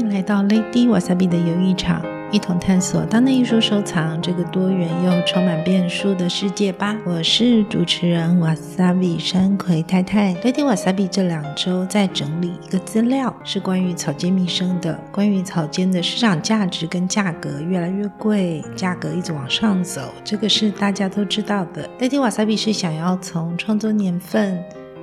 迎来到 Lady Wasabi 的游艺场，一同探索当代艺术收藏这个多元又充满变数的世界吧。我是主持人 Wasabi 山葵太太。Lady Wasabi 这两周在整理一个资料，是关于草间弥生的，关于草间的市场价值跟价格越来越贵，价格一直往上走，这个是大家都知道的。Lady Wasabi 是想要从创作年份。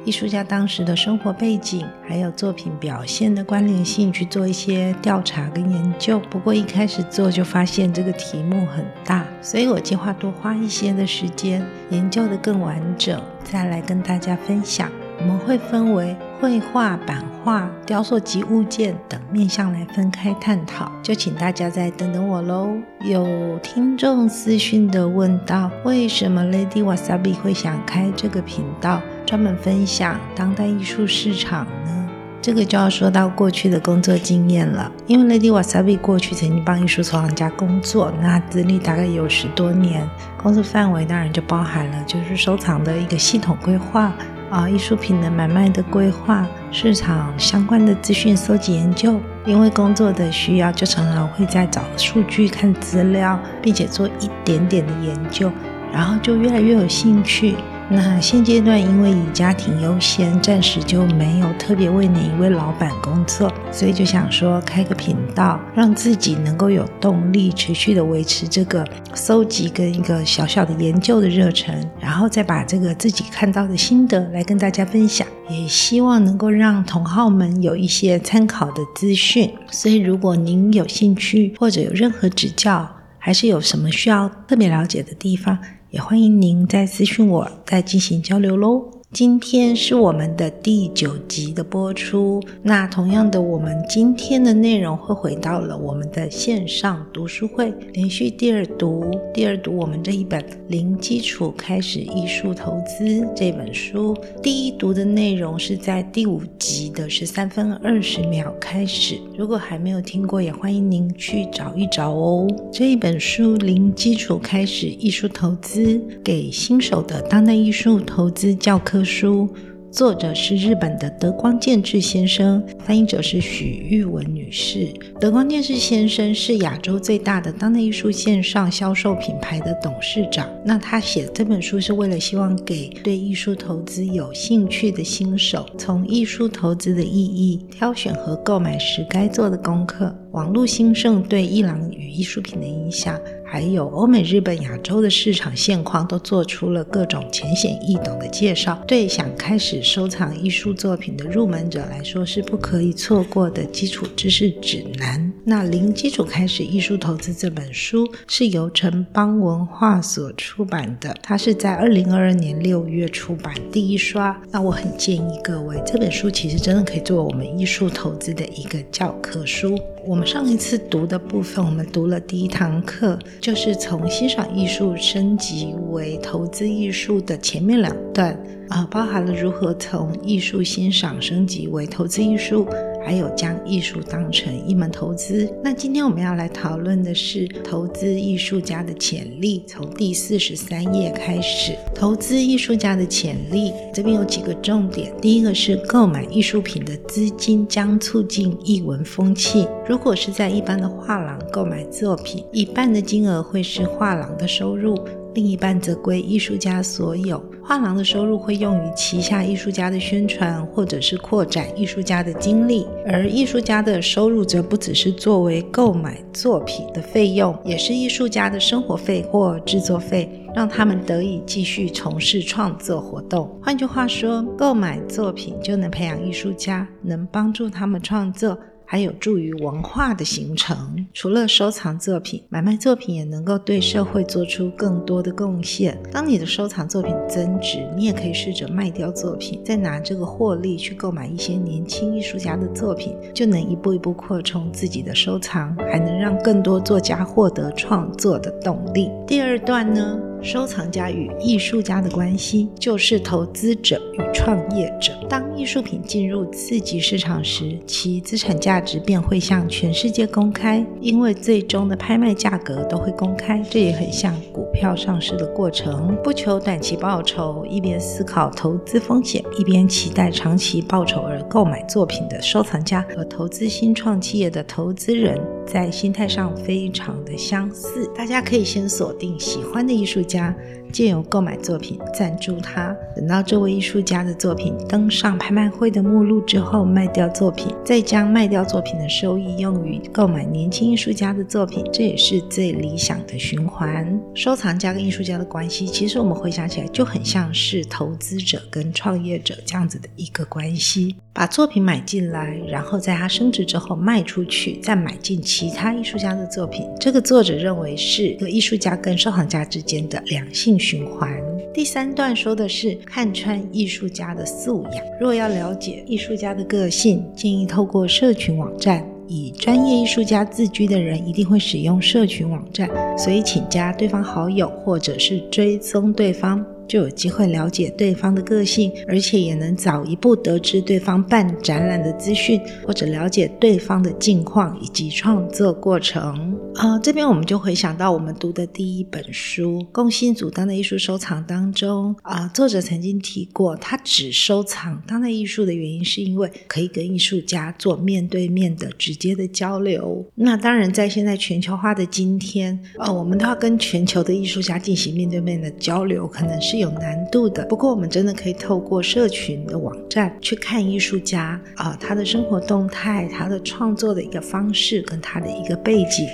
艺术家当时的生活背景，还有作品表现的关联性，去做一些调查跟研究。不过一开始做就发现这个题目很大，所以我计划多花一些的时间，研究得更完整，再来跟大家分享。我们会分为绘画、版画、雕塑及物件等面向来分开探讨，就请大家再等等我喽。有听众私讯的问到，为什么 Lady Wasabi 会想开这个频道？专门分享当代艺术市场呢，这个就要说到过去的工作经验了。因为 Lady Wasabi 过去曾经帮艺术收藏家工作，那资历大概有十多年。工作范围当然就包含了就是收藏的一个系统规划啊，艺术品的买卖的规划，市场相关的资讯搜集研究。因为工作的需要，就常常会在找数据、看资料，并且做一点点的研究，然后就越来越有兴趣。那现阶段因为以家庭优先，暂时就没有特别为哪一位老板工作，所以就想说开个频道，让自己能够有动力，持续的维持这个搜集跟一个小小的研究的热忱，然后再把这个自己看到的心得来跟大家分享，也希望能够让同好们有一些参考的资讯。所以如果您有兴趣或者有任何指教，还是有什么需要特别了解的地方，也欢迎您再咨询我，再进行交流喽。今天是我们的第九集的播出，那同样的，我们今天的内容会回到了我们的线上读书会，连续第二读，第二读我们这一本《零基础开始艺术投资》这本书。第一读的内容是在第五集的十三分二十秒开始，如果还没有听过，也欢迎您去找一找哦。这一本书《零基础开始艺术投资》，给新手的当代艺术投资教科书。作者是日本的德光健志先生，翻译者是许玉文女士。德光健志先生是亚洲最大的当代艺术线上销售品牌的董事长。那他写这本书是为了希望给对艺术投资有兴趣的新手，从艺术投资的意义、挑选和购买时该做的功课、网络兴盛对伊朗与艺术品的影响。还有欧美、日本、亚洲的市场现况，都做出了各种浅显易懂的介绍，对想开始收藏艺术作品的入门者来说是不可以错过的基础知识指南。那零基础开始艺术投资这本书是由城邦文化所出版的，它是在二零二二年六月出版第一刷。那我很建议各位，这本书其实真的可以作为我们艺术投资的一个教科书。我们上一次读的部分，我们读了第一堂课，就是从欣赏艺术升级为投资艺术的前面两段，啊、包含了如何从艺术欣赏升级为投资艺术。还有将艺术当成一门投资。那今天我们要来讨论的是投资艺术家的潜力，从第四十三页开始。投资艺术家的潜力，这边有几个重点。第一个是购买艺术品的资金将促进艺文风气。如果是在一般的画廊购买作品，一半的金额会是画廊的收入。另一半则归艺术家所有，画廊的收入会用于旗下艺术家的宣传，或者是扩展艺术家的经历，而艺术家的收入则不只是作为购买作品的费用，也是艺术家的生活费或制作费，让他们得以继续从事创作活动。换句话说，购买作品就能培养艺术家，能帮助他们创作。还有助于文化的形成。除了收藏作品，买卖作品也能够对社会做出更多的贡献。当你的收藏作品增值，你也可以试着卖掉作品，再拿这个获利去购买一些年轻艺术家的作品，就能一步一步扩充自己的收藏，还能让更多作家获得创作的动力。第二段呢？收藏家与艺术家的关系，就是投资者与创业者。当艺术品进入次级市场时，其资产价值便会向全世界公开，因为最终的拍卖价格都会公开。这也很像股票。上市的过程，不求短期报酬，一边思考投资风险，一边期待长期报酬而购买作品的收藏家和投资新创企业的投资人，在心态上非常的相似。大家可以先锁定喜欢的艺术家。借由购买作品赞助他，等到这位艺术家的作品登上拍卖会的目录之后，卖掉作品，再将卖掉作品的收益用于购买年轻艺术家的作品，这也是最理想的循环。收藏家跟艺术家的关系，其实我们回想起来就很像是投资者跟创业者这样子的一个关系。把作品买进来，然后在它升值之后卖出去，再买进其他艺术家的作品。这个作者认为是个艺术家跟收藏家之间的良性循环。第三段说的是看穿艺术家的素养。若要了解艺术家的个性，建议透过社群网站。以专业艺术家自居的人一定会使用社群网站，所以请加对方好友或者是追踪对方。就有机会了解对方的个性，而且也能早一步得知对方办展览的资讯，或者了解对方的近况以及创作过程。啊、呃，这边我们就回想到我们读的第一本书《共心组当代艺术收藏》当中，啊、作者曾经提过，他只收藏当代艺术的原因是因为可以跟艺术家做面对面的直接的交流。那当然，在现在全球化的今天，呃，我们都要跟全球的艺术家进行面对面的交流，可能是。有难度的，不过我们真的可以透过社群的网站去看艺术家啊、他的生活动态，他的创作的一个方式跟他的一个背景，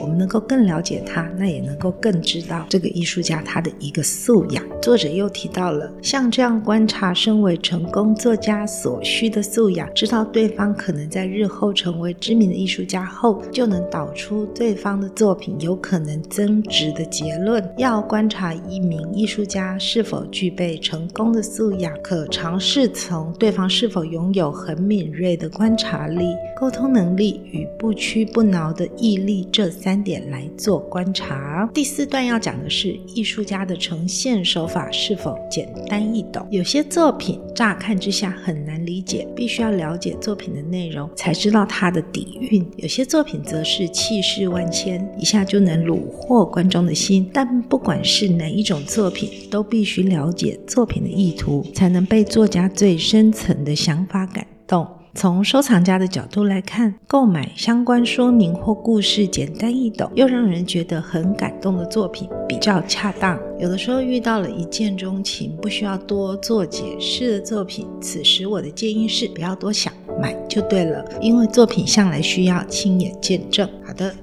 我们能够更了解他，那也能够更知道这个艺术家他的一个素养。作者又提到了像这样观察身为成功作家所需的素养，知道对方可能在日后成为知名的艺术家后，就能导出对方的作品有可能增值的结论。要观察一名艺术家。是否具备成功的素养，可尝试从对方是否拥有很敏锐的观察力、沟通能力与不屈不挠的毅力这三点来做观察。第四段要讲的是艺术家的呈现手法是否简单易懂。有些作品乍看之下很难理解，必须要了解作品的内容才知道它的底蕴；有些作品则是气势万千，一下就能虏获观众的心。但不管是哪一种作品，都必必须了解作品的意图，才能被作家最深层的想法感动。从收藏家的角度来看，购买相关说明或故事简单易懂又让人觉得很感动的作品比较恰当。有的时候遇到了一见钟情，不需要多做解释的作品，此时我的建议是不要多想。买就对了，因为作品向来需要亲眼见证。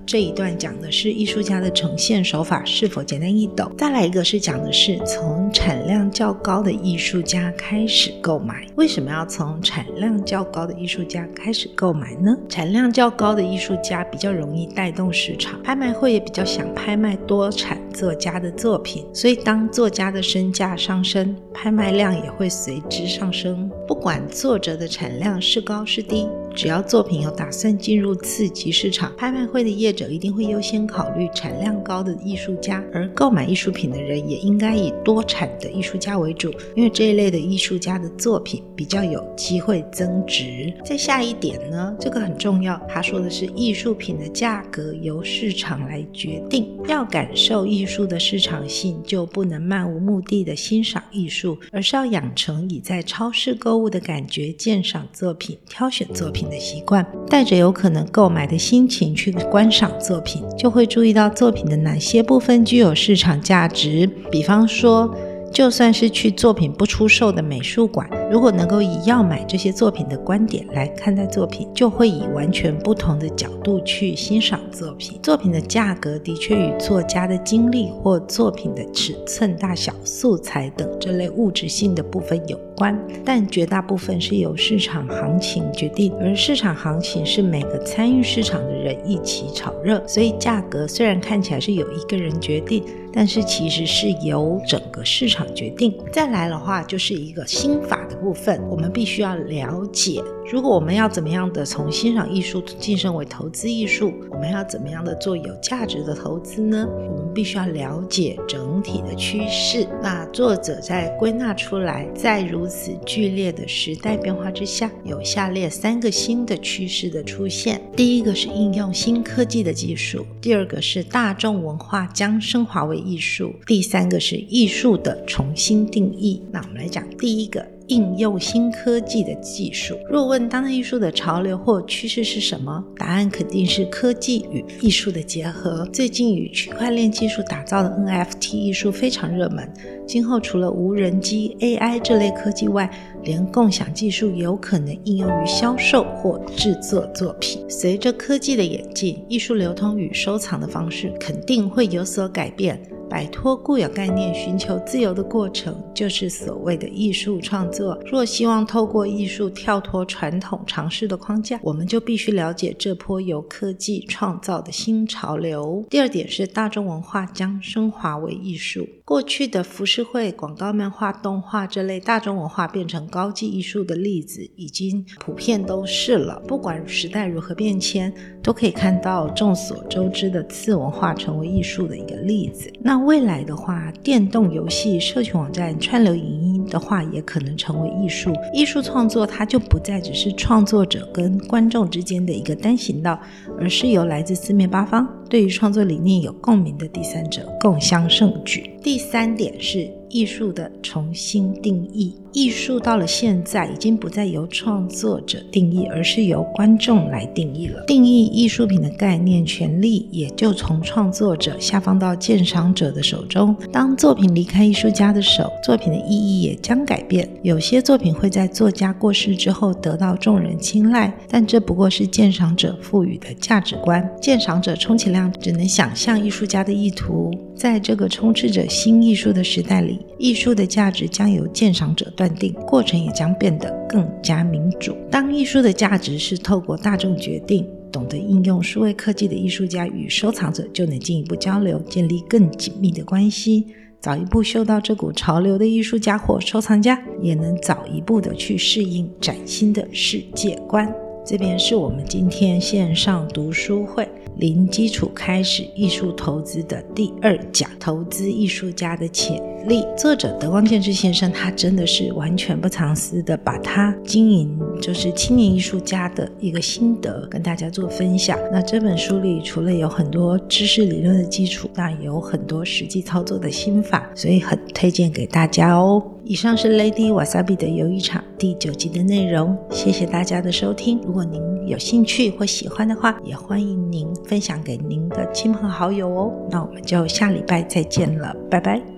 这一段讲的是艺术家的呈现手法是否简单易懂。再来一个是讲的是从产量较高的艺术家开始购买。为什么要从产量较高的艺术家开始购买呢？产量较高的艺术家比较容易带动市场，拍卖会也比较想拍卖多产作家的作品，所以当作家的身价上升，拍卖量也会随之上升。不管作者的产量是高是低。只要作品有打算进入次级市场，拍卖会的业者一定会优先考虑产量高的艺术家，而购买艺术品的人也应该以多产的艺术家为主，因为这一类的艺术家的作品比较有机会增值。再下一点呢，这个很重要，他说的是艺术品的价格由市场来决定，要感受艺术的市场性，就不能漫无目的的欣赏艺术，而是要养成以在超市购物的感觉鉴赏作品、挑选作品的习惯，带着有可能购买的心情去观赏作品，就会注意到作品的哪些部分具有市场价值。比方说，就算是去作品不出售的美术馆，如果能够以要买这些作品的观点来看待作品，就会以完全不同的角度去欣赏作品。作品的价格的确与作家的经历或作品的尺寸大小、素材等这类物质性的部分有关，但绝大部分是由市场行情决定，而市场行情是每个参与市场的人一起炒热，所以价格虽然看起来是有一个人决定，但是其实是由整个市场决定。再来的话，就是一个心法的部分，我们必须要了解。如果我们要怎么样的从欣赏艺术晋升为投资艺术，我们要怎么样的做有价值的投资呢？我们必须要了解整体的趋势。那作者在归纳出来，在如此剧烈的时代变化之下，有下列三个新的趋势的出现：第一个是应用新科技的技术；第二个是大众文化将升华为艺术；第三个是艺术的重新定义。那我们来讲第一个。应用新科技的技术。若问当代艺术的潮流或趋势是什么？答案肯定是科技与艺术的结合。最近与区块链技术打造的 NFT 艺术非常热门。今后除了无人机、AI 这类科技外，连共享技术有可能应用于销售或制作作品。随着科技的演进，艺术流通与收藏的方式肯定会有所改变。摆脱固有概念，寻求自由的过程，就是所谓的艺术创作。若希望透过艺术跳脱传统尝试的框架，我们就必须了解这波由科技创造的新潮流。第二点是大众文化将升华为艺术。过去的浮世绘、广告、漫画、动画这类大众文化变成高级艺术的例子，已经普遍都是了。不管时代如何变迁，都可以看到众所周知的次文化成为艺术的一个例子。那未来的话，电动游戏、社群网站、串流影音的话，也可能成为艺术。艺术创作它就不再只是创作者跟观众之间的一个单行道，而是由来自四面八方，对于创作理念有共鸣的第三者共襄盛举。第第三点是。艺术的重新定义，艺术到了现在已经不再由创作者定义，而是由观众来定义了。定义艺术品的概念权利也就从创作者下放到鉴赏者的手中。当作品离开艺术家的手，作品的意义也将改变。有些作品会在作家过世之后得到众人青睐，但这不过是鉴赏者赋予的价值观。鉴赏者充其量只能想象艺术家的意图。在这个充斥着新艺术的时代里，艺术的价值将由鉴赏者断定，过程也将变得更加民主。当艺术的价值是透过大众决定，懂得应用数位科技的艺术家与收藏者就能进一步交流，建立更紧密的关系。早一步嗅到这股潮流的艺术家或收藏家，也能早一步的去适应崭新的世界观。这边是我们今天线上读书会。零基础开始艺术投资的第二讲，投资艺术家的潜力。作者德光健治先生，他真的是完全不藏私的，把他经营就是青年艺术家的一个心得跟大家做分享。那这本书里除了有很多知识理论的基础，那也有很多实际操作的心法，所以很推荐给大家哦。以上是 Lady Wasabi 的游艺场第九集的内容，谢谢大家的收听。如果您有兴趣或喜欢的话，也欢迎您分享给您的亲朋好友哦。那我们就下礼拜再见了，拜拜。